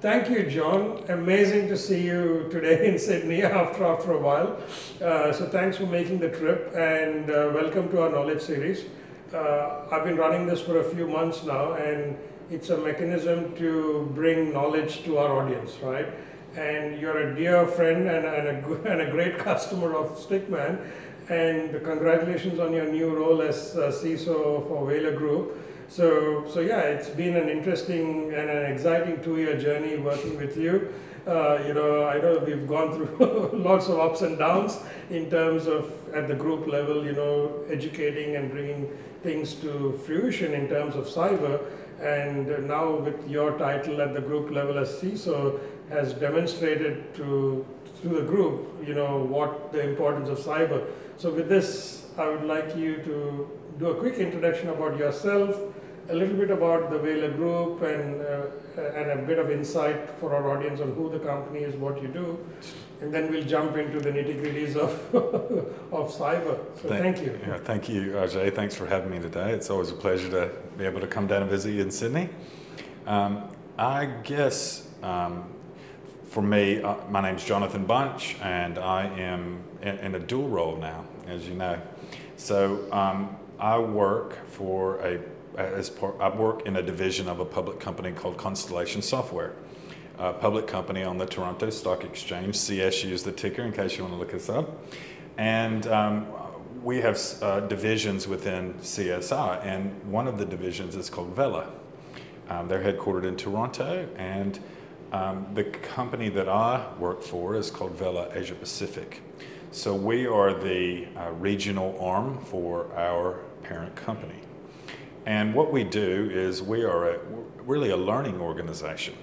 Thank you, John. Amazing to see you today in Sydney after after a while. Uh, so thanks for making the trip and uh, welcome to our knowledge series. Uh, I've been running this for a few months now, and it's a mechanism to bring knowledge to our audience, right? And you're a dear friend and, and, a, and a great customer of Stickman. And congratulations on your new role as uh, CISO for Vela Group. So, so yeah, it's been an interesting and an exciting two-year journey working with you. Uh, you know, I know we've gone through lots of ups and downs in terms of at the group level, you know, educating and bringing things to fruition in terms of cyber. And now with your title at the group level as CISO has demonstrated to through the group, you know, what the importance of cyber. So with this, I would like you to do a quick introduction about yourself, a little bit about the Vela Group and, uh, and a bit of insight for our audience on who the company is, what you do, and then we'll jump into the nitty gritties of, of cyber. So thank, thank, you. Yeah, thank you, Ajay. Thanks for having me today. It's always a pleasure to be able to come down and visit you in Sydney. Um, I guess um, for me, uh, my name's Jonathan Bunch, and I am in, in, a dual role now, as you know. So um, I work for a as part, I work in a division of a public company called Constellation Software, a public company on the Toronto Stock Exchange. CSU is the ticker in case you want to look us up. And um, we have uh, divisions within CSI, and one of the divisions is called Vela. Um, they're headquartered in Toronto, and um, the company that I work for is called Vela Asia Pacific. So we are the uh, regional arm for our parent company. And what we do is we are a, really a learning organization.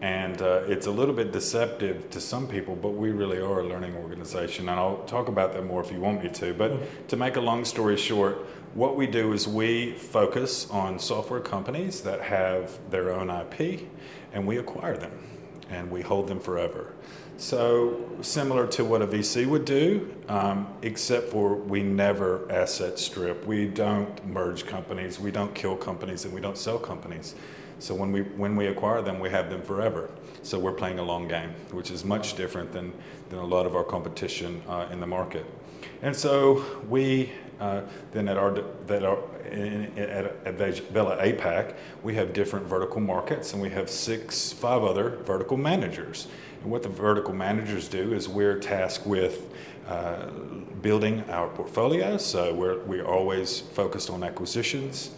And uh, it's a little bit deceptive to some people, but we really are a learning organization. And I'll talk about that more if you want me to. But mm-hmm. to make a long story short, what we do is we focus on software companies that have their own IP and we acquire them and we hold them forever. So similar to what a VC would do, um, except for we never asset strip. We don't merge companies, we don't kill companies, and we don't sell companies. So when we when we acquire them, we have them forever. So we're playing a long game, which is much different than than a lot of our competition uh, in the market. And so we uh, then at our that are at, at Vela APAC, we have different vertical markets, and we have six five other vertical managers. And what the vertical managers do is we're tasked with uh, building our portfolio. So we're, we're always focused on acquisitions.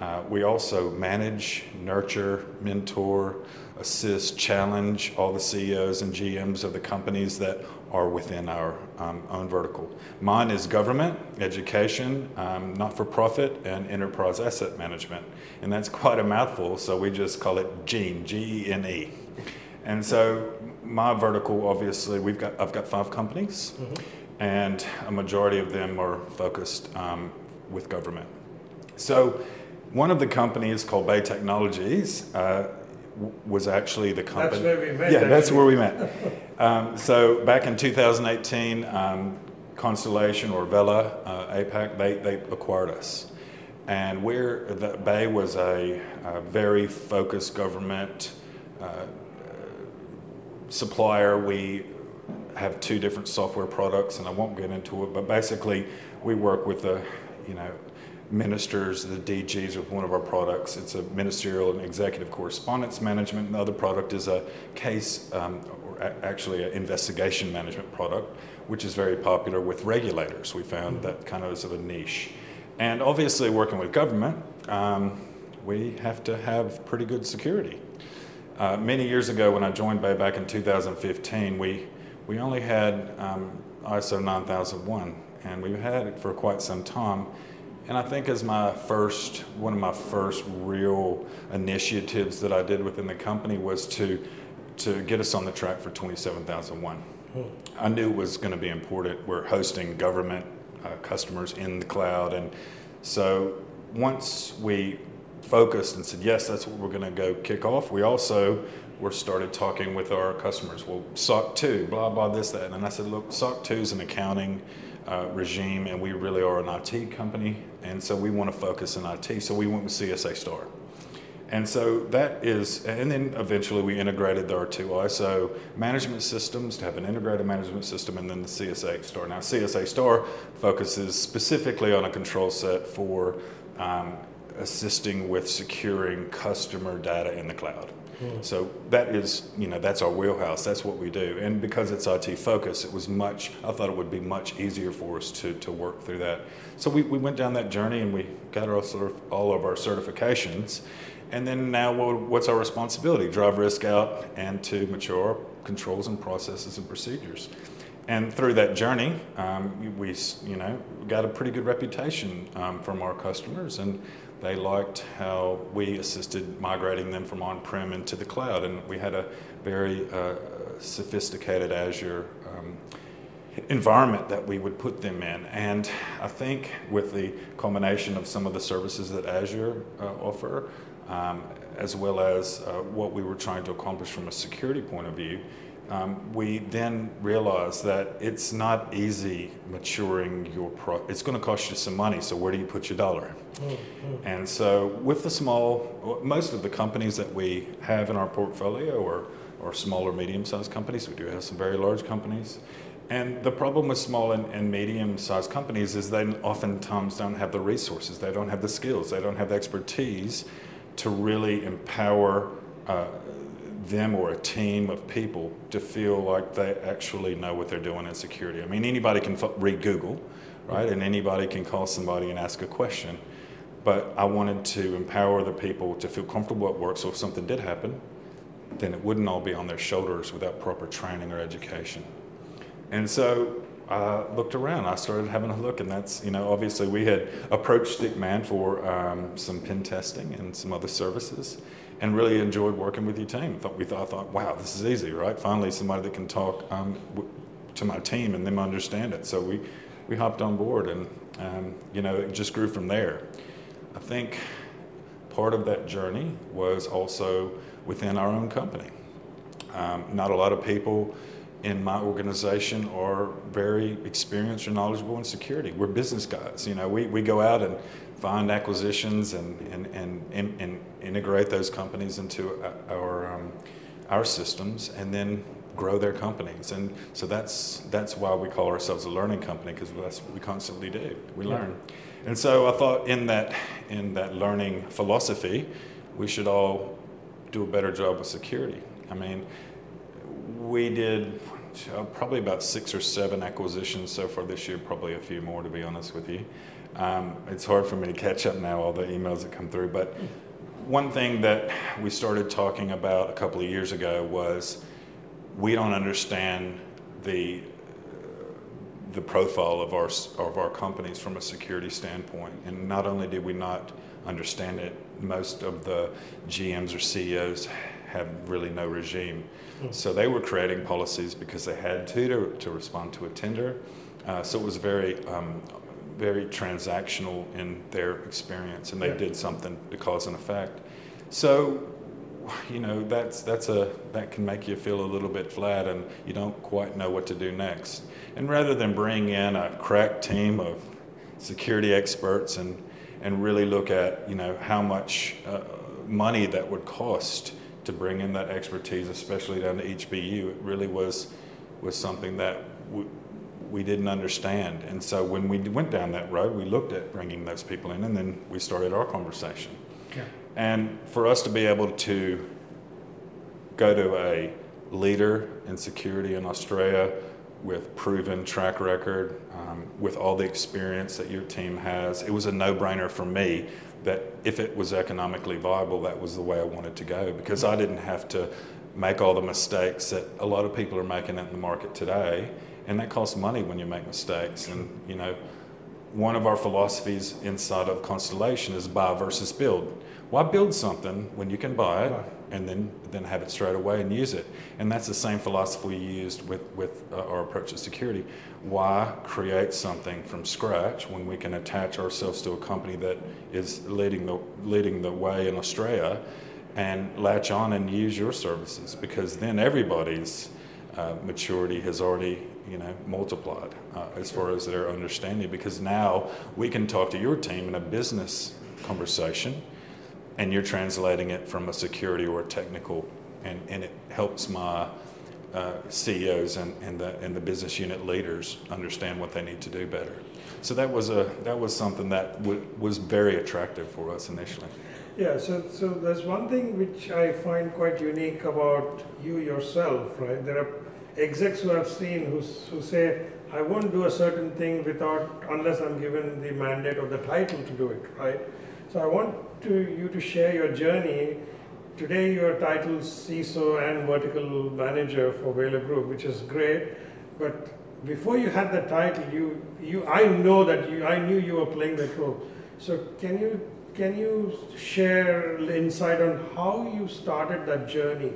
Uh, we also manage, nurture, mentor, assist, challenge all the CEOs and GMs of the companies that are within our um, own vertical. Mine is government, education, um, not for profit, and enterprise asset management. And that's quite a mouthful, so we just call it GENE, G E N E. And so my vertical, obviously, we've got I've got five companies, mm-hmm. and a majority of them are focused um, with government. So one of the companies called Bay Technologies. Uh, was actually the company. That's where we met. Yeah, that's where we met. um, so back in 2018, um, Constellation or Vela uh, APAC, they, they acquired us. And we're, the Bay was a, a very focused government uh, supplier. We have two different software products, and I won't get into it, but basically, we work with the, you know, ministers, the DGs with one of our products. It's a ministerial and executive correspondence management. And the other product is a case, um, or actually an investigation management product, which is very popular with regulators. We found that kind of is of a niche. And obviously, working with government, um, we have to have pretty good security. Uh, many years ago, when I joined Bay back in 2015, we, we only had um, ISO 9001, and we've had it for quite some time. And I think as my first, one of my first real initiatives that I did within the company was to, to get us on the track for 27001. Hmm. I knew it was going to be important. We're hosting government uh, customers in the cloud. And so once we focused and said, yes, that's what we're going to go kick off. We also were started talking with our customers. Well, SOC 2, blah, blah, this, that. And I said, look, SOC 2 is an accounting uh, regime, and we really are an IT company. And so we want to focus in IT. So we went with CSA Star. And so that is, and then eventually we integrated our two ISO management systems to have an integrated management system and then the CSA Star. Now, CSA Star focuses specifically on a control set for um, assisting with securing customer data in the cloud. So that is, you know, that's our wheelhouse. That's what we do. And because it's IT focused, it was much, I thought it would be much easier for us to, to work through that. So we, we went down that journey and we got our sort of all of our certifications. And then now what's our responsibility? Drive risk out and to mature controls and processes and procedures. And through that journey, um, we, you know, got a pretty good reputation um, from our customers. And they liked how we assisted migrating them from on-prem into the cloud, and we had a very uh, sophisticated Azure um, environment that we would put them in. And I think with the combination of some of the services that Azure uh, offer, um, as well as uh, what we were trying to accomplish from a security point of view, um, we then realized that it's not easy maturing your pro. It's going to cost you some money. So where do you put your dollar? Mm-hmm. And so with the small, most of the companies that we have in our portfolio are, are small or medium-sized companies. We do have some very large companies. And the problem with small and, and medium-sized companies is they oftentimes don't have the resources. They don't have the skills. They don't have the expertise to really empower uh, them or a team of people to feel like they actually know what they're doing in security. I mean, anybody can read Google, right? And anybody can call somebody and ask a question. But I wanted to empower the people to feel comfortable at work so if something did happen, then it wouldn't all be on their shoulders without proper training or education. And so I looked around. I started having a look, and that's, you know, obviously we had approached Stickman for um, some pen testing and some other services and really enjoyed working with your team. Thought we thought, thought, wow, this is easy, right? Finally, somebody that can talk um, w- to my team and them understand it. So we we hopped on board, and um, you know, it just grew from there. I think part of that journey was also within our own company. Um, not a lot of people in my organization are very experienced or knowledgeable in security. We're business guys. You know, we, we go out and find acquisitions and, and, and, and, integrate those companies into our, um, our systems and then grow their companies. And so that's, that's why we call ourselves a learning company because that's what we constantly do. We yeah. learn. And so I thought in that, in that learning philosophy, we should all do a better job with security. I mean, we did uh, probably about six or seven acquisitions so far this year, probably a few more to be honest with you. Um, it's hard for me to catch up now, all the emails that come through. But one thing that we started talking about a couple of years ago was we don't understand the the profile of our of our companies from a security standpoint. And not only did we not understand it, most of the GMs or CEOs have really no regime. Mm. So they were creating policies because they had to to, to respond to a tender. Uh, so it was very um, very transactional in their experience, and they yeah. did something to cause an effect. So, you know, that's that's a that can make you feel a little bit flat, and you don't quite know what to do next. And rather than bring in a crack team of security experts and and really look at you know how much uh, money that would cost to bring in that expertise, especially down to HBU, it really was was something that we didn't understand. And so when we went down that road, we looked at bringing those people in, and then we started our conversation. Okay. And for us to be able to go to a leader in security in Australia with proven track record, um, with all the experience that your team has, it was a no-brainer for me that if it was economically viable, that was the way I wanted to go because I didn't have to make all the mistakes that a lot of people are making in the market today and that costs money when you make mistakes. And you know, one of our philosophies inside of Constellation is buy versus build. Why build something when you can buy it and then then have it straight away and use it? And that's the same philosophy we used with with uh, our approach to security. Why create something from scratch when we can attach ourselves to a company that is leading the leading the way in Australia? and latch on and use your services because then everybody's uh, maturity has already you know multiplied uh, as far as their understanding because now we can talk to your team in a business conversation and you're translating it from a security or a technical, and, and it helps my uh, CEOs and, and, the, and the business unit leaders understand what they need to do better. So that was a that was something that w- was very attractive for us initially. Yeah, so, so there's one thing which I find quite unique about you yourself, right? There are execs who I've seen who, who say, I won't do a certain thing without, unless I'm given the mandate or the title to do it, right? So I want to, you to share your journey. Today you're titled CISO and vertical manager for Vela Group, which is great, but before you had the title, you, you, I know that you, I knew you were playing that role. So can you can you share insight on how you started that journey?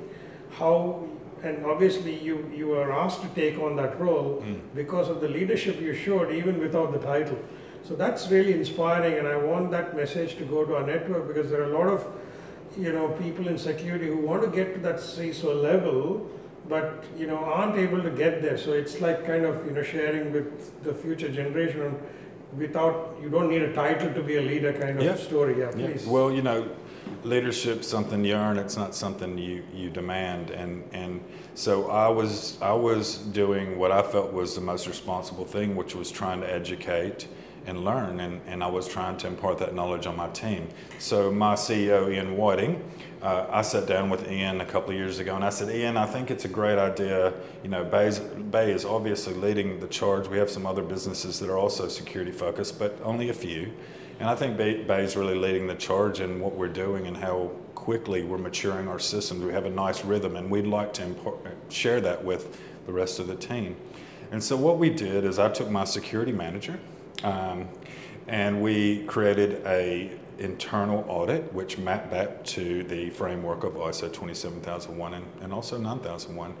How and obviously you you were asked to take on that role mm. because of the leadership you showed even without the title. So that's really inspiring, and I want that message to go to our network because there are a lot of you know people in security who want to get to that CISO level, but you know aren't able to get there. So it's like kind of you know sharing with the future generation without you don't need a title to be a leader kind of yeah. story. Yeah, please. Well, you know, leadership's something you earn. It's not something you you demand. And and so I was I was doing what I felt was the most responsible thing, which was trying to educate and learn. And, and I was trying to impart that knowledge on my team. So my CEO, Ian Whiting, uh, I sat down with Ian a couple of years ago and I said, Ian, I think it's a great idea. You know, Bay is obviously leading the charge. We have some other businesses that are also security focused, but only a few. And I think Bay, Bay's really leading the charge in what we're doing and how quickly we're maturing our systems. We have a nice rhythm, and we'd like to share that with the rest of the team. And so what we did is I took my security manager, um, and we created a internal audit which mapped back to the framework of ISO 27001 and, and also 9001.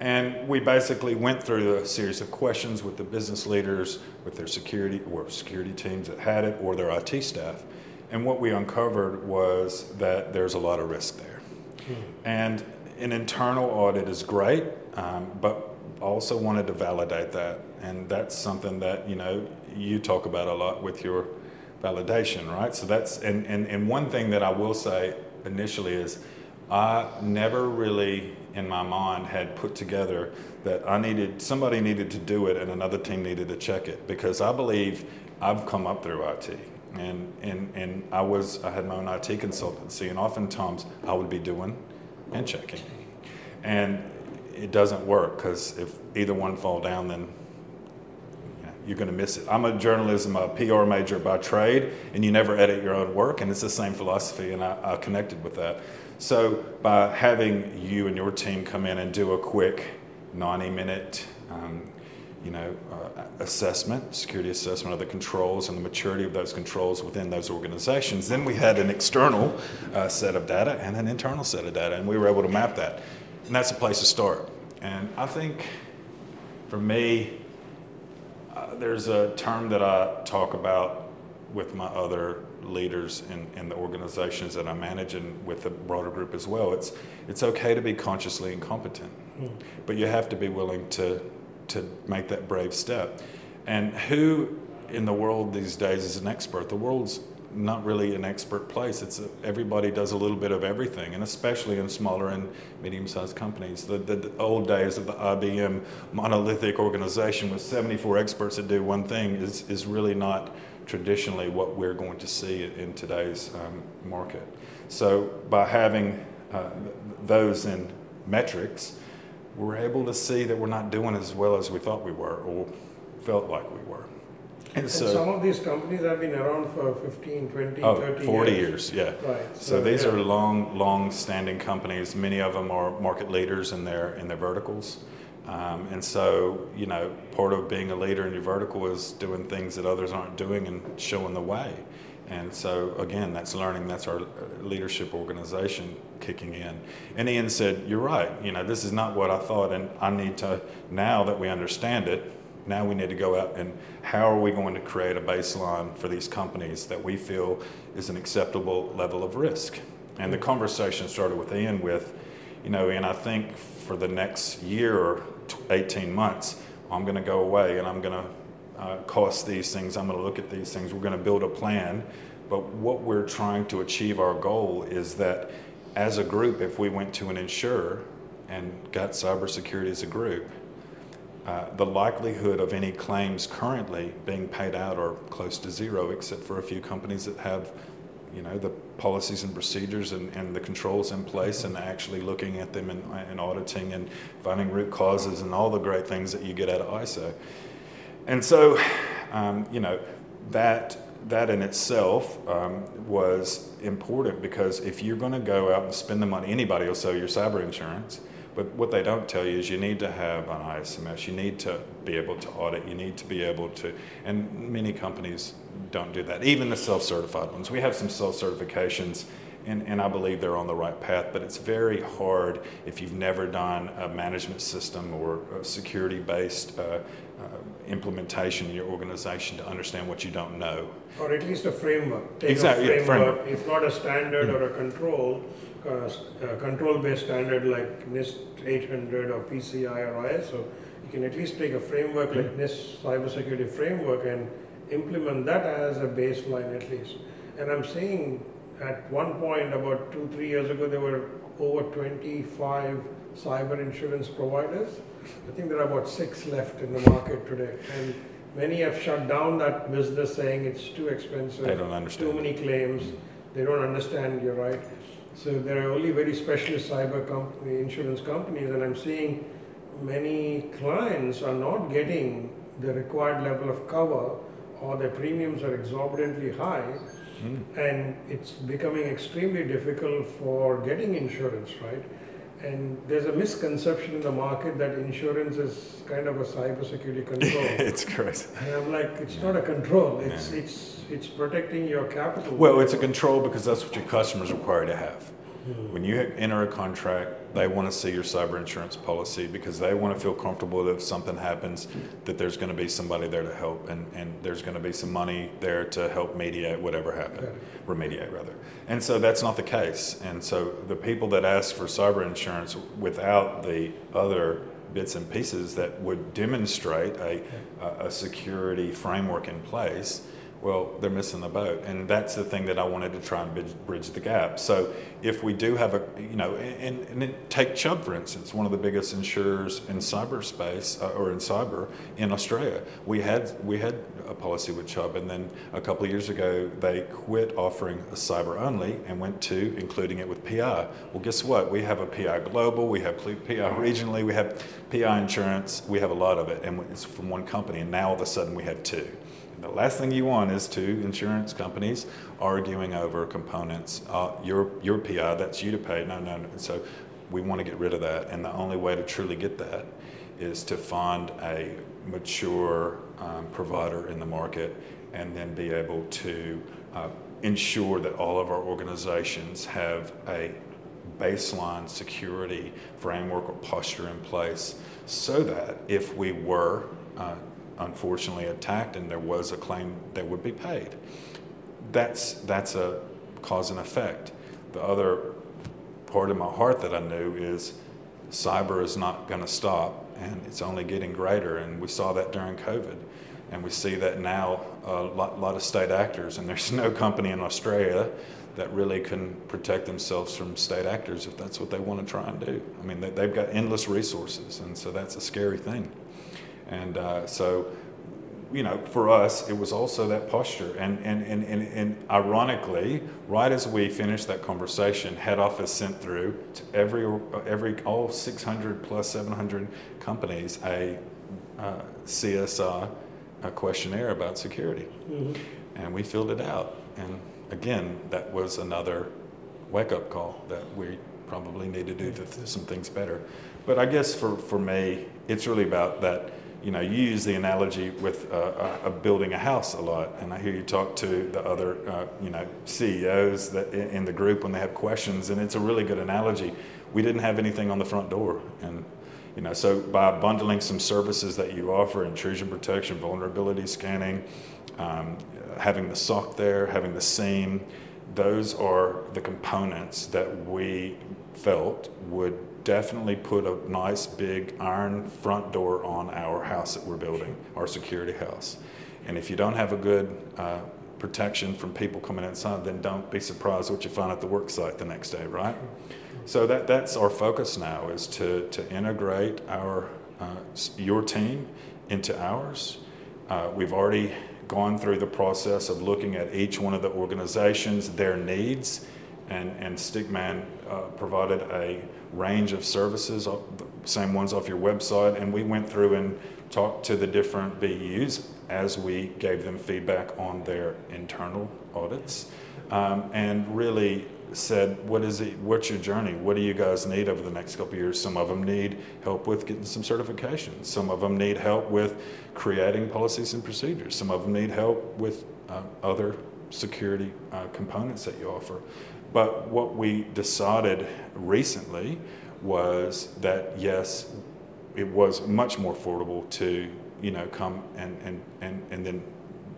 And we basically went through a series of questions with the business leaders, with their security or security teams that had it, or their IT staff. And what we uncovered was that there's a lot of risk there. Hmm. And an internal audit is great, um, but also wanted to validate that. And that's something that, you know, you talk about a lot with your validation, right? So that's, and, and, and one thing that I will say initially is I never really in my mind had put together that I needed, somebody needed to do it and another team needed to check it because I believe I've come up through IT. And, and, and I was, I had my own IT consultancy and oftentimes I would be doing and checking. And it doesn't work because if either one fall down, then you're going to miss it. I'm a journalism, a PR major by trade, and you never edit your own work, and it's the same philosophy, and I, I connected with that. So by having you and your team come in and do a quick 90 minute, um, you know, uh, assessment, security assessment of the controls and the maturity of those controls within those organizations. Then we had an external uh, set of data and an internal set of data, and we were able to map that. And that's a place to start. And I think for me, uh, there's a term that I talk about with my other leaders in, in the organizations that I manage and with the broader group as well. It's, it's okay to be consciously incompetent, mm. but you have to be willing to, to make that brave step. And who in the world these days is an expert? The world's not really an expert place. It's a, everybody does a little bit of everything, and especially in smaller and medium-sized companies. The, the, the, old days of the IBM monolithic organization with 74 experts that do one thing is, is really not traditionally what we're going to see in today's um, market. So by having uh, those in metrics, we're able to see that we're not doing as well as we thought we were or felt like we were. And so, some of these companies have been around for 15, 20, oh, 30 40 years. years yeah. Right. So, so these yeah. are long, long-standing companies. Many of them are market leaders in their in their verticals. Um, and so, you know, part of being a leader in your vertical is doing things that others aren't doing and showing the way. And so, again, that's learning. That's our leadership organization kicking in. And Ian said, You're right. You know, this is not what I thought. And I need to, now that we understand it, now we need to go out and how are we going to create a baseline for these companies that we feel is an acceptable level of risk? And the conversation started with Ian with, you know, and I think for the next year or 18 months, I'm going to go away and I'm going to uh, cost these things. I'm going to look at these things. We're going to build a plan But what we're trying to achieve our goal is that as a group, if we went to an insurer and got cybersecurity as a group, uh, the likelihood of any claims currently being paid out are close to zero, except for a few companies that have, you know, the policies and procedures and, and the controls in place and actually looking at them and, and auditing and finding root causes and all the great things that you get out of ISO. And so, um, you know, that that in itself um, was important because if you're going to go out and spend the money, anybody will sell your cyber insurance. But what they don't tell you is you need to have an ISMS. You need to be able to audit. You need to be able to, and many companies don't do that. Even the self-certified ones. We have some self-certifications, and, and I believe they're on the right path. But it's very hard if you've never done a management system or a security-based uh, uh, implementation in your organization to understand what you don't know. Or at least a framework. Take exactly, a framework, yeah, framework. if not a standard mm-hmm. or a control, Uh, uh, control-based standard like NIST 800 or PCI or ISO, you can at least take a framework like mm-hmm. NIST cybersecurity framework and implement that as a baseline at least. And I'm saying at one point about two, three years ago, there were over 25 cyber insurance providers. I think there are about six left in the market today. And many have shut down that business saying it's too expensive. They don't understand. Too many claims. Mm-hmm. They don't understand, you're right. So there are only very specialist cyber company, insurance companies, and I'm seeing many clients are not getting the required level of cover or their premiums are exorbitantly high mm. and it's becoming extremely difficult for getting insurance, right? And there's a misconception in the market that insurance is kind of a cybersecurity control. it's correct. And I'm like, it's not a control. It's yeah. it's it's protecting your capital. Well, it's a control because that's what your customers require to have. When you enter a contract, they want to see your cyber insurance policy because they want to feel comfortable that if something happens, that there's going to be somebody there to help and, and there's going to be some money there to help mediate whatever happened, remediate rather. And so that's not the case. And so the people that ask for cyber insurance without the other bits and pieces that would demonstrate a, a security framework in place well, they're missing the boat. And that's the thing that I wanted to try and bridge the gap. So if we do have a, you know, and, and take Chubb, for instance, one of the biggest insurers in cyberspace uh, or in cyber in Australia. We had, we had a policy with Chubb and then a couple of years ago they quit offering a cyber only and went to including it with PI. Well, guess what? We have a PI global, we have PI regionally, we have PI insurance, we have a lot of it and it's from one company and now all of a sudden we have two. The last thing you want is two insurance companies arguing over components. Uh, your, your PI, that's you to pay. No, no, no. So we want to get rid of that. And the only way to truly get that is to find a mature um, provider in the market and then be able to uh, ensure that all of our organizations have a baseline security framework or posture in place so that if we were uh, unfortunately attacked and there was a claim that would be paid. That's, that's a cause and effect. The other part of my heart that I knew is cyber is not going to stop and it's only getting greater. And we saw that during COVID. And we see that now a lot, lot of state actors, and there's no company in Australia that really can protect themselves from state actors if that's what they want to try and do. I mean, they, have got endless resources, and so that's a scary thing. And uh, so, you know, for us, it was also that posture. And, and, and, and, and ironically, right as we finished that conversation, head office sent through to every, every all 600 plus 700 companies a uh, CSI a questionnaire about security. Mm-hmm. And we filled it out. And again, that was another wake up call that we probably need to do some things better. But I guess for, for me, it's really about that you know, you use the analogy with uh, uh, building a house a lot, and I hear you talk to the other, uh, you know, CEOs that in the group when they have questions, and it's a really good analogy. We didn't have anything on the front door, and you know, so by bundling some services that you offer, intrusion protection, vulnerability scanning, um, having the SOC there, having the SIEM, those are the components that we felt would definitely put a nice big iron front door on our house that we're building, our security house. And if you don't have a good uh, protection from people coming inside, then don't be surprised what you find at the work site the next day, right? So that, that's our focus now is to, to integrate our uh, your team into ours. Uh, we've already gone through the process of looking at each one of the organizations, their needs, and, and Stickman uh, provided a range of services, same ones off your website, and we went through and talked to the different BUs as we gave them feedback on their internal audits, um, and really said, "What is it? What's your journey? What do you guys need over the next couple years?" Some of them need help with getting some certifications. Some of them need help with creating policies and procedures. Some of them need help with uh, other security uh, components that you offer. But what we decided recently was that yes, it was much more affordable to you know come and and and, and then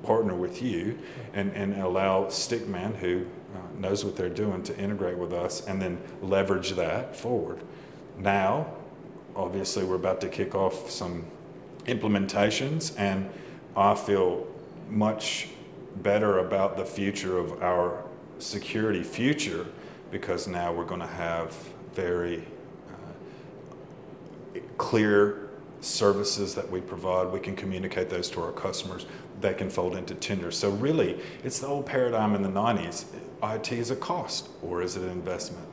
partner with you and, and allow Stickman, who uh, knows what they're doing, to integrate with us and then leverage that forward. Now, obviously, we're about to kick off some implementations, and I feel much better about the future of our security future because now we're going to have very uh, clear services that we provide. We can communicate those to our customers. They can fold into tenders. So really, it's the old paradigm in the 90s. IT is a cost or is it an investment?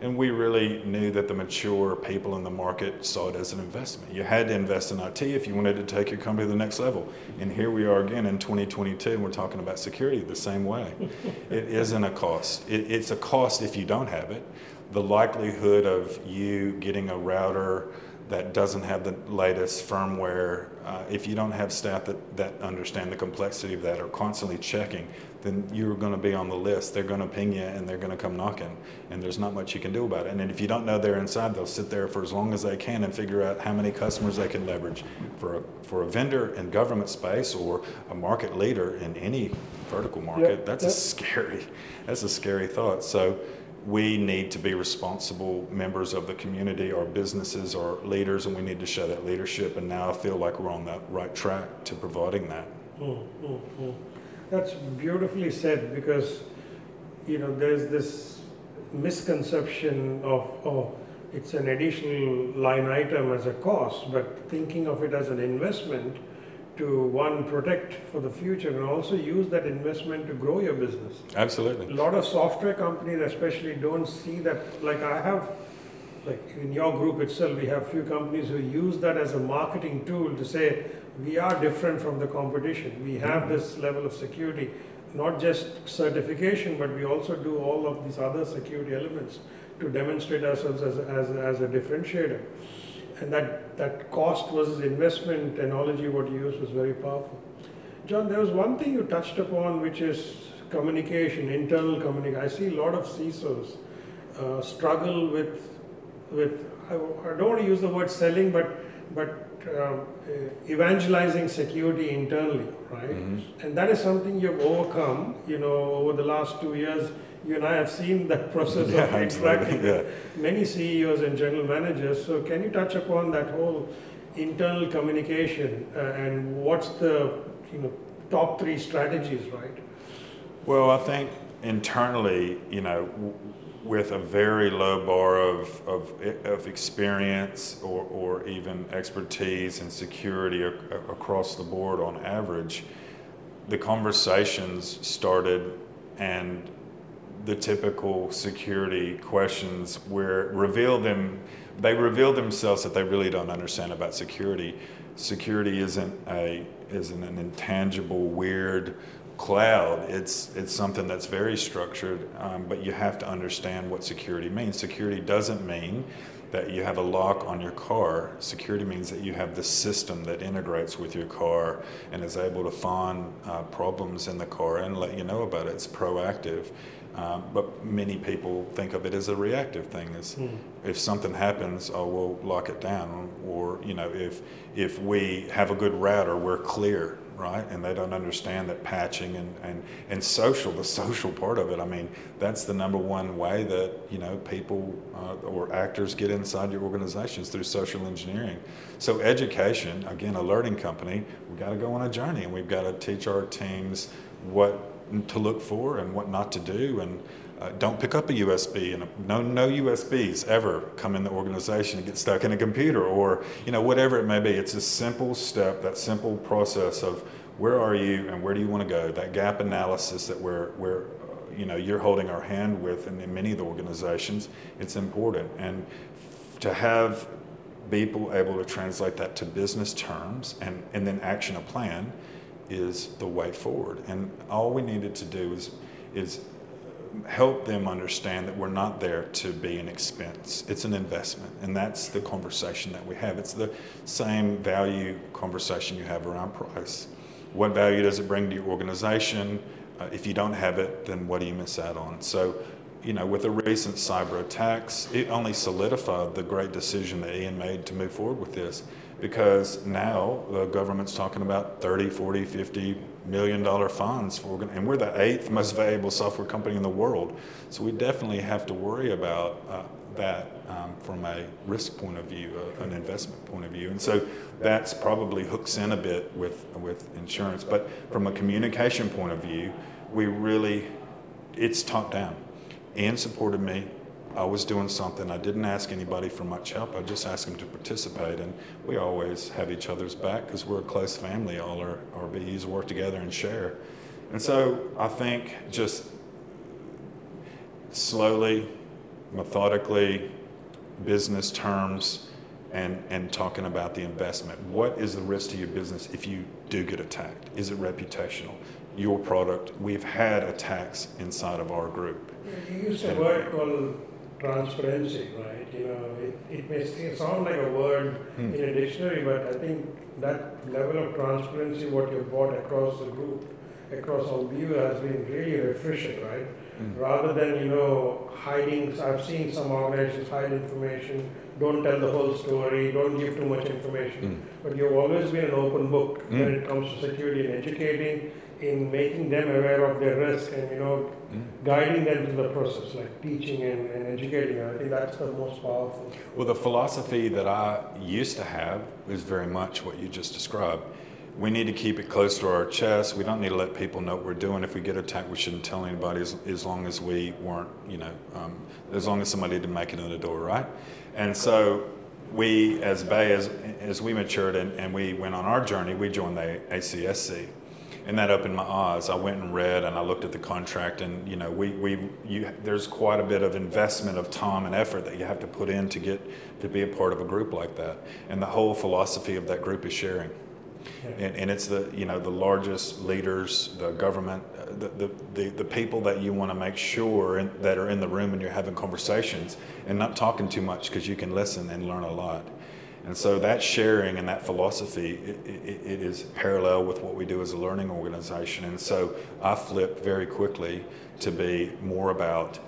And we really knew that the mature people in the market saw it as an investment. You had to invest in IT if you wanted to take your company to the next level. And here we are again in 2022, and we're talking about security the same way. it isn't a cost. It, it's a cost if you don't have it. The likelihood of you getting a router that doesn't have the latest firmware, uh, if you don't have staff that, that understand the complexity of that or constantly checking, then you're going to be on the list. They're going to ping you and they're going to come knocking, and there's not much you can do about it. And if you don't know they're inside, they'll sit there for as long as they can and figure out how many customers they can leverage. For a, for a vendor in government space or a market leader in any vertical market, yep, that's yep. a scary, that's a scary thought. So we need to be responsible members of the community, our businesses, our leaders, and we need to show that leadership. And now I feel like we're on the right track to providing that. Mm, mm, mm. That's beautifully said because, you know, there's this misconception of, oh, it's an additional line item as a cost, but thinking of it as an investment to one protect for the future and also use that investment to grow your business. Absolutely. A lot of software companies especially don't see that like I have like in your group itself we have few companies who use that as a marketing tool to say we are different from the competition. We have mm-hmm. this level of security, not just certification, but we also do all of these other security elements to demonstrate ourselves as, as, as a differentiator and that, that cost versus investment analogy what you used was very powerful. John, there was one thing you touched upon which is communication, internal communication. I see a lot of CISOs uh, struggle with, with I, I, don't want to use the word selling, but, but uh, evangelizing security internally, right? Mm-hmm. And that is something you've overcome, you know, over the last two years you and I have seen that process yeah, of interacting yeah. many CEOs and general managers. So, can you touch upon that whole internal communication uh, and what's the you know top three strategies, right? Well, I think internally, you know, w- with a very low bar of, of, of experience or, or even expertise and security ac- across the board on average, the conversations started and the typical security questions where reveal them they reveal themselves that they really don't understand about security. Security isn't a isn't an intangible, weird cloud. It's it's something that's very structured, um, but you have to understand what security means. Security doesn't mean that you have a lock on your car. Security means that you have the system that integrates with your car and is able to find uh, problems in the car and let you know about it. It's proactive. Um, but many people think of it as a reactive thing. Is mm. if something happens, oh, we'll lock it down. Or you know, if if we have a good router, we're clear, right? And they don't understand that patching and, and, and social, the social part of it. I mean, that's the number one way that you know people uh, or actors get inside your organizations through social engineering. So education, again, a learning company, we've got to go on a journey, and we've got to teach our teams what to look for and what not to do. And uh, don't pick up a USB and no no USBs ever come in the organization and get stuck in a computer or you know whatever it may be. It's a simple step, that simple process of where are you and where do you want to go. That gap analysis that we're we're uh, you know you're holding our hand with in, in many of the organizations. It's important and to have people able to translate that to business terms and, and then action a plan is the way forward. And all we needed to do is, is help them understand that we're not there to be an expense. It's an investment. And that's the conversation that we have. It's the same value conversation you have around price. What value does it bring to your organization? Uh, if you don't have it, then what do you miss out on? So you know, with the recent cyber attacks, it only solidified the great decision that Ian made to move forward with this because now the government's talking about 30, 40, 50 million dollar funds for, and we're the eighth most valuable software company in the world. So we definitely have to worry about uh, that um, from a risk point of view, uh, an investment point of view. And so that's probably hooks in a bit with, with insurance. But from a communication point of view, we really, it's top down Ian supported me. I was doing something. I didn't ask anybody for much help. I just asked him to participate. And we always have each other's back because we're a close family. All our, our BEs work together and share. And so I think just slowly, methodically, business terms, and, and talking about the investment. What is the risk to your business if you do get attacked? Is it reputational? Your product, we've had attacks inside of our group you use a word called transparency, right? You know, it, it may sound like a word mm. in a dictionary, but I think that level of transparency, what you've brought across the group, across all view, has been really refreshing, right? Mm. Rather than, you know, hiding, I've seen some organizations hide information, don't tell the whole story, don't give too much information. Mm. But you've always been an open book when it comes to security and educating in making them aware of their risk and you know mm. guiding them through the process like teaching and, and educating. I think that's the most powerful. Well the philosophy that i used to have is very much what you just described. We need to keep it close to our chest. We don't need to let people know what we're doing. If we get attacked we shouldn't tell anybody as, as long as we weren't you know um, as long as somebody didn't make it in the door right? And so we as bay as, as we matured and, and we went on our journey we joined the ACSC and that opened my eyes. I went and read and I looked at the contract, and you know, we, we you, there's quite a bit of investment of time and effort that you have to put in to get to be a part of a group like that. And the whole philosophy of that group is sharing. And, and, it's the you know the largest leaders, the government, uh, the, the, the, the people that you want to make sure in, that are in the room and you're having conversations and not talking too much because you can listen and learn a lot. And so that sharing and that philosophy, it, it, it is parallel with what we do as a learning organization. And so I flipped very quickly to be more about,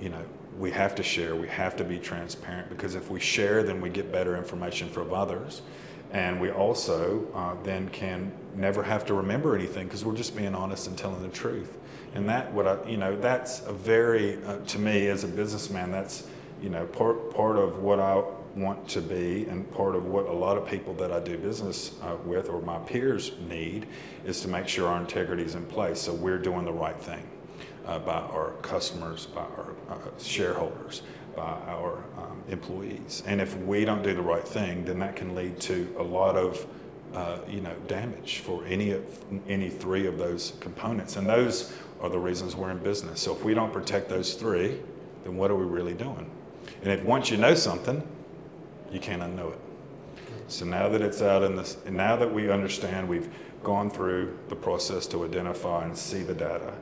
you know, we have to share, we have to be transparent because if we share, then we get better information from others. And we also uh, then can never have to remember anything because we're just being honest and telling the truth. And that, what I, you know, that's a very, uh, to me as a businessman, that's, you know, part, part of what I want to be, and part of what a lot of people that I do business uh, with or my peers need is to make sure our integrity is in place so we're doing the right thing uh, by our customers, by our uh, shareholders, by our um, employees. And if we don't do the right thing, then that can lead to a lot of uh, you know damage for any of any three of those components, and those are the reasons we're in business. So if we don't protect those three, then what are we really doing? And if once you know something, you can't unknow it. So now that it's out in this, and now that we understand, we've gone through the process to identify and see the data.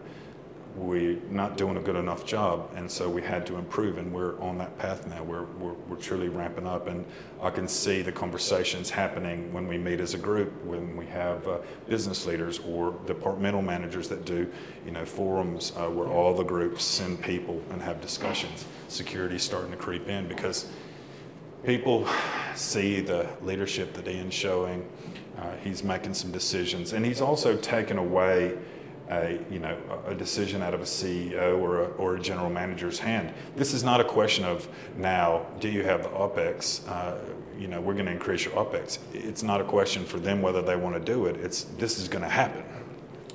We're not doing a good enough job, and so we had to improve, and we're on that path now. We're, we're, we're truly ramping up, and I can see the conversations happening when we meet as a group, when we have uh, business leaders or departmental managers that do, you know, forums uh, where all the groups send people and have discussions. Security's starting to creep in because people see the leadership that Ian's showing. Uh, he's making some decisions, and he's also taken away a you know a decision out of a CEO or a, or a general manager's hand. This is not a question of now do you have the opex. Uh, you know we're going to increase your opex. It's not a question for them whether they want to do it. It's this is going to happen.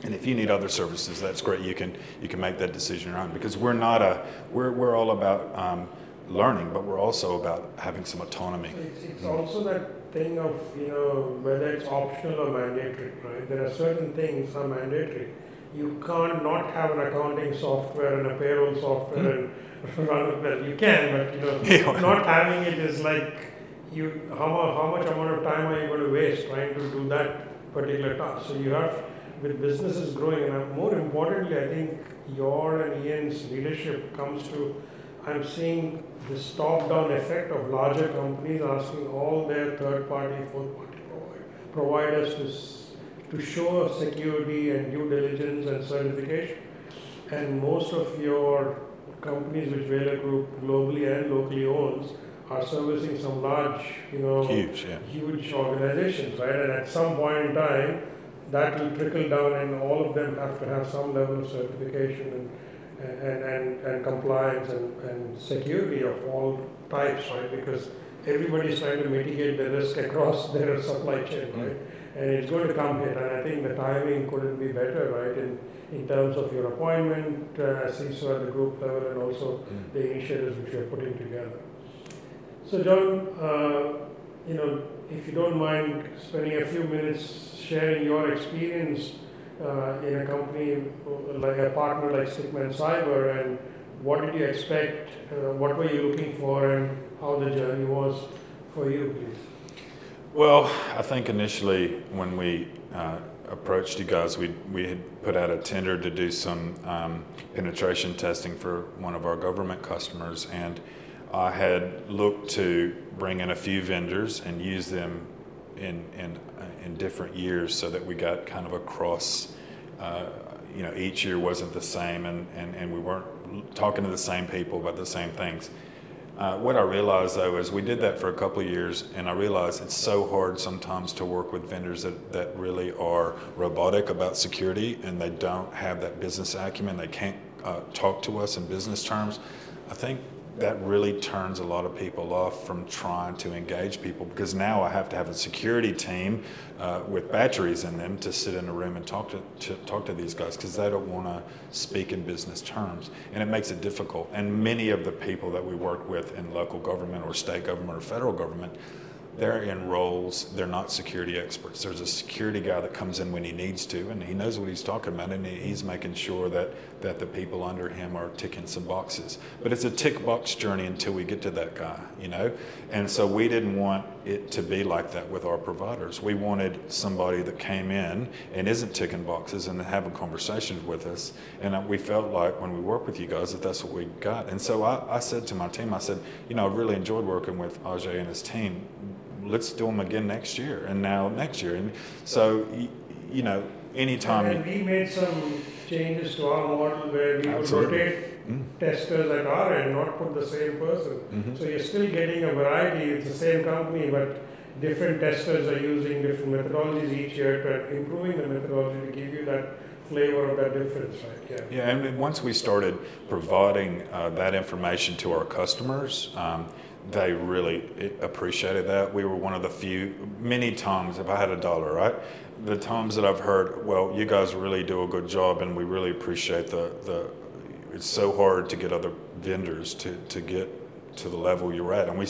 And if you need other services, that's great. You can you can make that decision on because we're not a we're we're all about um, learning, but we're also about having some autonomy. It's, it's also that thing of you know whether it's optional or mandatory, right? There are certain things are mandatory. You can't not have an accounting software and a payroll software hmm. and run it well. You can, but you know, Yeah. not having it is like you how how much amount of time are you going to waste trying to do that particular task? So you have with businesses growing, and more importantly, I think your and Ian's leadership comes to. I'm seeing this top-down effect of larger companies asking all their third-party, fourth-party providers to to show security and due diligence and certification. And most of your companies which Vela Group globally and locally owns are servicing some large, you know, Huge, yeah. huge organizations, right? And at some point in time, that will trickle down, and all of them have to have some level of certification and and, and, and compliance and, and security of all types, right? Because everybody's trying to mitigate the risk across their supply chain, right? And it's going to come here, and I think the timing couldn't be better, right? In in terms of your appointment, uh, as CISO at the group level, and also the initiatives which you're putting together. So, John, uh, you know, if you don't mind spending a few minutes sharing your experience in a company uh, like a partner like Stickman Cyber, and what did you expect? Uh, what were you looking for, and how the journey was for you, please? Well, I think initially when we uh, approached you guys, we we had put out a tender to do some um, penetration testing for one of our government customers, and I had looked to bring in a few vendors and use them in in uh, in different years so that we got kind of a cross. Uh, you know, each year wasn't the same, and, and, and we weren't talking to the same people about the same things. Uh, what I realized though is we did that for a couple years, and I realized it's so hard sometimes to work with vendors that, that really are robotic about security and they don't have that business acumen. They can't uh, talk to us in business terms. I think that really turns a lot of people off from trying to engage people because now I have to have a security team uh, with batteries in them to sit in a room and talk to, to talk to these guys because they don't want to speak in business terms and it makes it difficult. And many of the people that we work with in local government or state government or federal government they're in roles, they're not security experts. There's a security guy that comes in when he needs to, and he knows what he's talking about, and he's making sure that, that the people under him are ticking some boxes. But it's a tick box journey until we get to that guy, you know? And so we didn't want it to be like that with our providers. We wanted somebody that came in and isn't ticking boxes and having conversations with us. And we felt like when we work with you guys that that's what we got. And so I, I said to my team, I said, you know, I really enjoyed working with Ajay and his team let's do them again next year and now next year and so you know anytime and we made some changes to our model where we would rotate Mm. testers at our end, not put the same person. Mhm. So you're still getting a variety. It's the same company, but different testers are using different methodologies each year to improving the methodology to give you that flavor of that difference, right? Yeah. Yeah, and once we started providing uh, that information to our customers, um, they really appreciated that. We were one of the few, many times, if I had a dollar, right? The times that I've heard, well, you guys really do a good job, and we really appreciate the, the it's so hard to get other vendors to, to get to the level you're at. And we,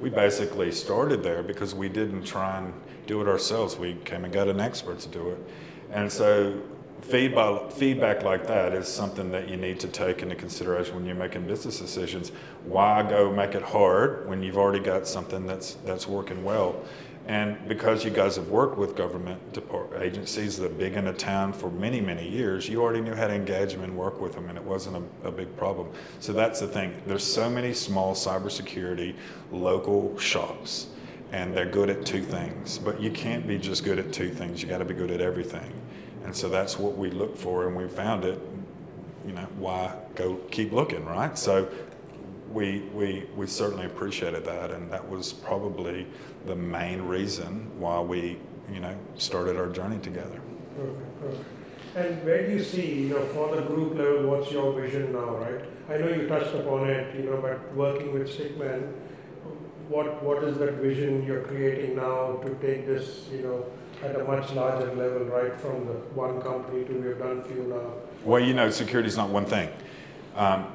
we basically started there because we didn't try and do it ourselves. We came and got an expert to do it. And so feedback, feedback like that is something that you need to take into consideration when you're making business decisions. Why go make it hard when you've already got something that's, that's working well? And because you guys have worked with government agencies that are big in a town for many, many years, you already knew how to engage them and work with them, and it wasn't a, a big problem. So that's the thing. There's so many small cybersecurity local shops, and they're good at two things. But you can't be just good at two things. You got to be good at everything. And so that's what we look for, and we found it. You know, why go keep looking, right? So we, we, we certainly appreciated that, and that was probably the main reason why we, you know, started our journey together. Perfect, perfect. And where do you see, you know, for the group level, what's your vision now, right? I know you touched upon it, you know, but working with Stickman, what what is that vision you're creating now to take this, you know, at a much larger level, right from the one company to we've done few now. Well, you know, security is not one thing. Um,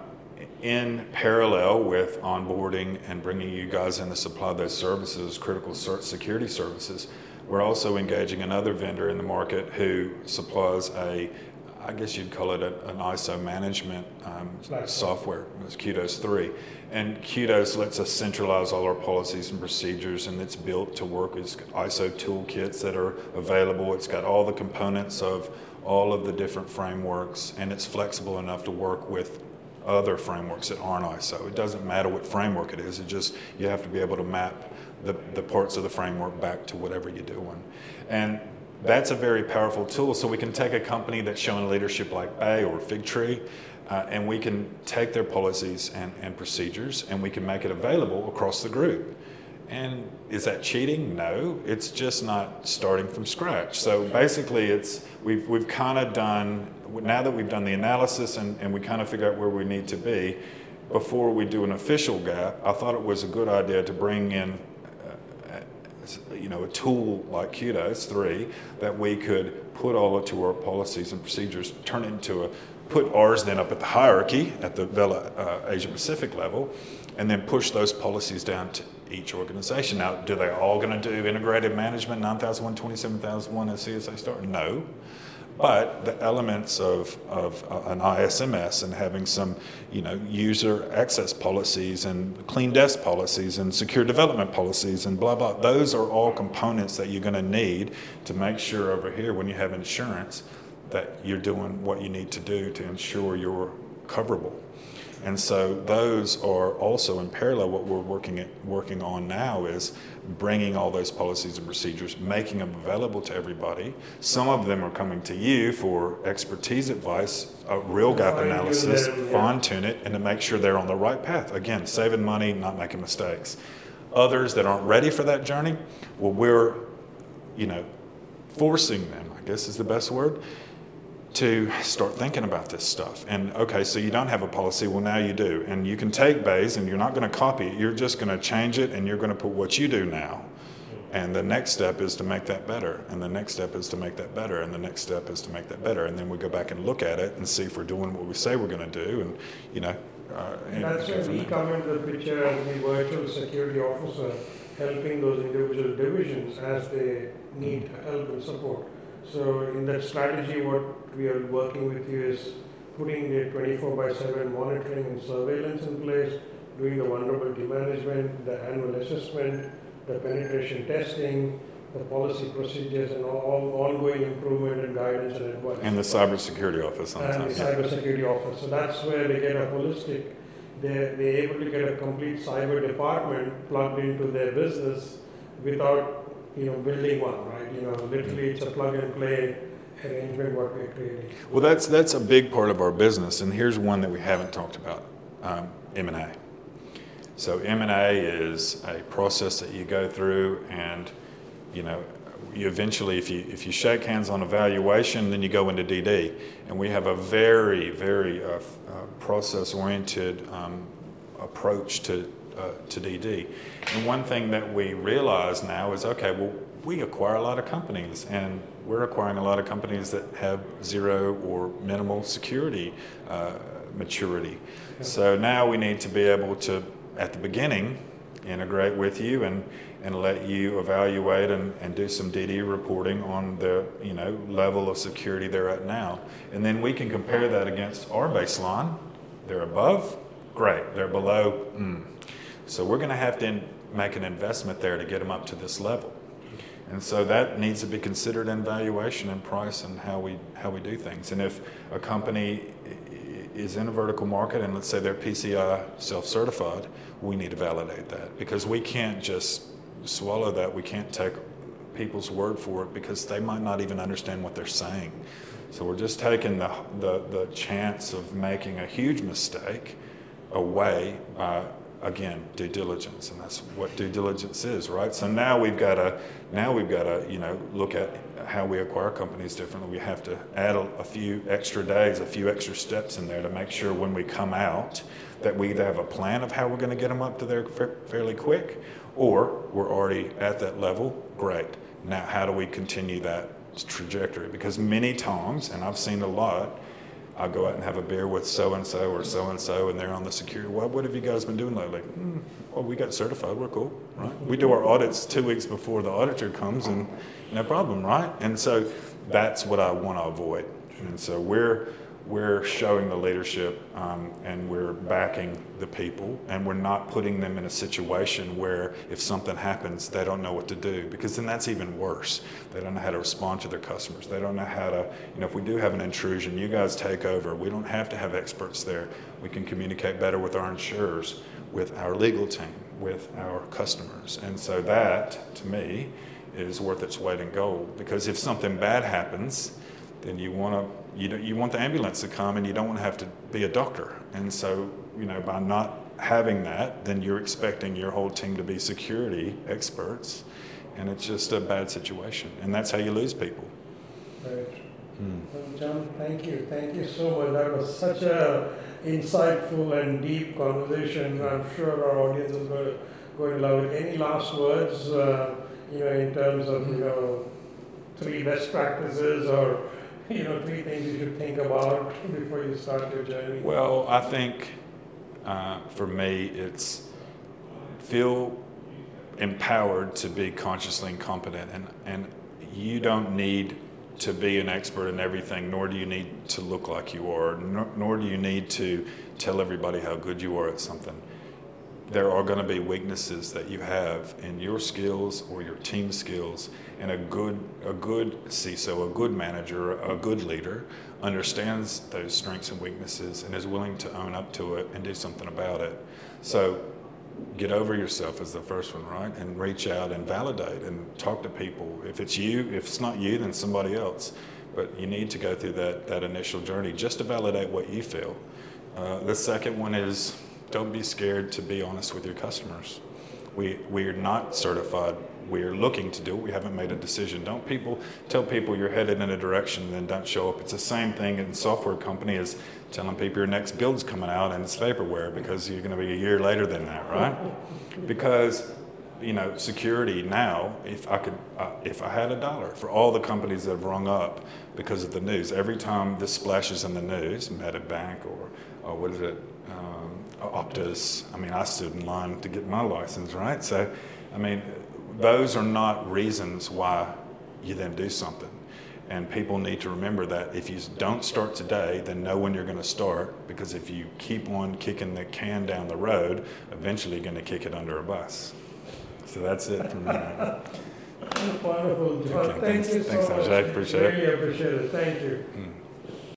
in parallel with onboarding and bringing you guys in to supply those services, critical security services, we're also engaging another vendor in the market who supplies a, I guess you'd call it a, an ISO management um, software. It's Kudos 3. And Kudos lets us centralize all our policies and procedures, and it's built to work with ISO toolkits that are available. It's got all the components of all of the different frameworks, and it's flexible enough to work with other frameworks that aren't ISO. It doesn't matter what framework it is, it just, you have to be able to map the, the parts of the framework back to whatever you're doing. And that's a very powerful tool. So we can take a company that's showing leadership like Bay or Figtree, uh, and we can take their policies and, and procedures and we can make it available across the group. And is that cheating? No, it's just not starting from scratch. So basically, it's we've we've kind of done now that we've done the analysis and, and we kind of figure out where we need to be. Before we do an official gap, I thought it was a good idea to bring in uh, you know, a tool like Kudos 3 that we could put all into our policies and procedures, turn into a, put ours then up at the hierarchy at the Vela uh, Asia Pacific level, and then push those policies down to each organization. Now, do they all going to do integrated management 9001, 27001 as CSA start? No. But the elements of, of uh, an ISMS and having some, you know, user access policies and clean desk policies and secure development policies and blah, blah, those are all components that you're going to need to make sure over here when you have insurance that you're doing what you need to do to ensure you're coverable. And so those are also in parallel. What we're working at, working on now is bringing all those policies and procedures, making them available to everybody. Some of them are coming to you for expertise advice, a real gap analysis, fine tune it, and to make sure they're on the right path. Again, saving money, not making mistakes. Others that aren't ready for that journey, well, we're, you know, forcing them. I guess is the best word to start thinking about this stuff. And okay, so you don't have a policy, well, now you do. And you can take Bayes and you're not going to copy it, you're just going to change it and you're going to put what you do now. And the next step is to make that better. And the next step is to make that better. And the next step is to make that better. And then we go back and look at it and see if we're doing what we say we're going to do. And, you know, uh, and that's where we come into the picture as the virtual security officer, helping those individual divisions as they need help and support. So in that strategy, what we are working with you is putting the 24 by 7 monitoring and surveillance in place, doing the vulnerability management, the annual assessment, the penetration testing, the policy procedures, and all, ongoing improvement and guidance and advice. And the cybersecurity office. And the cybersecurity office. So that's where they get a holistic. They're, they're able to get a complete cyber department plugged into their business without you know, building one, right? You know, literally it's a plug and play arrangement what we're creating. Well, that's that's a big part of our business, and here's one that we haven't talked about: um, M&A. So M&A is a process that you go through, and you know, you eventually, if you if you shake hands on evaluation, then you go into DD, and we have a very very uh, uh, process-oriented um, approach to uh, to DD. And one thing that we realize now is okay, well, we acquire a lot of companies, and we're acquiring a lot of companies that have zero or minimal security uh, maturity. So now we need to be able to, at the beginning, integrate with you and, and let you evaluate and, and do some DD reporting on the you know level of security they're at now. And then we can compare that against our baseline. They're above, great. They're below, mm, so we're going to have to make an investment there to get them up to this level. And so that needs to be considered in valuation and price and how we how we do things. And if a company is in a vertical market and let's say they're PCI self-certified, we need to validate that because we can't just swallow that. We can't take people's word for it because they might not even understand what they're saying. So we're just taking the the, the chance of making a huge mistake away by again, due diligence, and that's what due diligence is, right? So now we've got to now we've got to you know look at how we acquire companies differently. We have to add a, a few extra days, a few extra steps in there to make sure when we come out that we either have a plan of how we're going to get them up to there fairly quick, or we're already at that level. Great. Now, how do we continue that trajectory? Because many times, and I've seen a lot I'll go out and have a beer with so and so or so and so, and they're on the security. Well, what have you guys been doing lately? Mm, well, we got certified. We're cool, right? We do our audits two weeks before the auditor comes, and no problem, right? And so that's what I want to avoid. And so we're we're showing the leadership um, and we're backing the people and we're not putting them in a situation where if something happens they don't know what to do because then that's even worse. They don't know how to respond to their customers. They don't know how to you know if we do have an intrusion you guys take over. We don't have to have experts there. We can communicate better with our insurers with our legal team with our customers. And so that to me is worth its weight in gold because if something bad happens then you want to you, don't, you want the ambulance to come and you don't want to have to be a doctor. And so, you know, by not having that, then you're expecting your whole team to be security experts. And it's just a bad situation. And that's how you lose people. Right. Hmm. Well, John, thank you. Thank you so much. That was such a insightful and deep conversation. I'm sure our audience is going to, love it. Any last words, uh, you know, in terms of, you know, three best practices or you know, three things you should think about before you start your journey? Well, I think uh, for me, it's feel empowered to be consciously incompetent, and and you don't need to be an expert in everything, nor do you need to look like you are, nor, nor do you need to tell everybody how good you are at something there are going to be weaknesses that you have in your skills or your team skills and a good a good CISO, a good manager, a good leader understands those strengths and weaknesses and is willing to own up to it and do something about it. So get over yourself is the first one, right? And reach out and validate and talk to people. If it's you, if it's not you, then somebody else. But you need to go through that, that initial journey just to validate what you feel. Uh, the second one is don't be scared to be honest with your customers. We, we are not certified. We are looking to do it. We haven't made a decision. Don't people tell people you're headed in a direction and then don't show up. It's the same thing in software company as telling people your next build's coming out and it's vaporware because you're going to be a year later than that, right? because you know, security now, if I could, uh, if I had a dollar for all the companies that have rung up because of the news, every time this splashes in the news, Medibank or, or what is it, um, Optus. I mean, I stood in line to get my license, right? So, I mean, those are not reasons why you then do something. And people need to remember that if you don't start today, then know when you're going to start. Because if you keep on kicking the can down the road, eventually you're going to kick it under a bus. So that's it from me. Wonderful. Well, thank thanks, you so thanks, much. I appreciate really it. Really appreciate it. Thank you. Mm.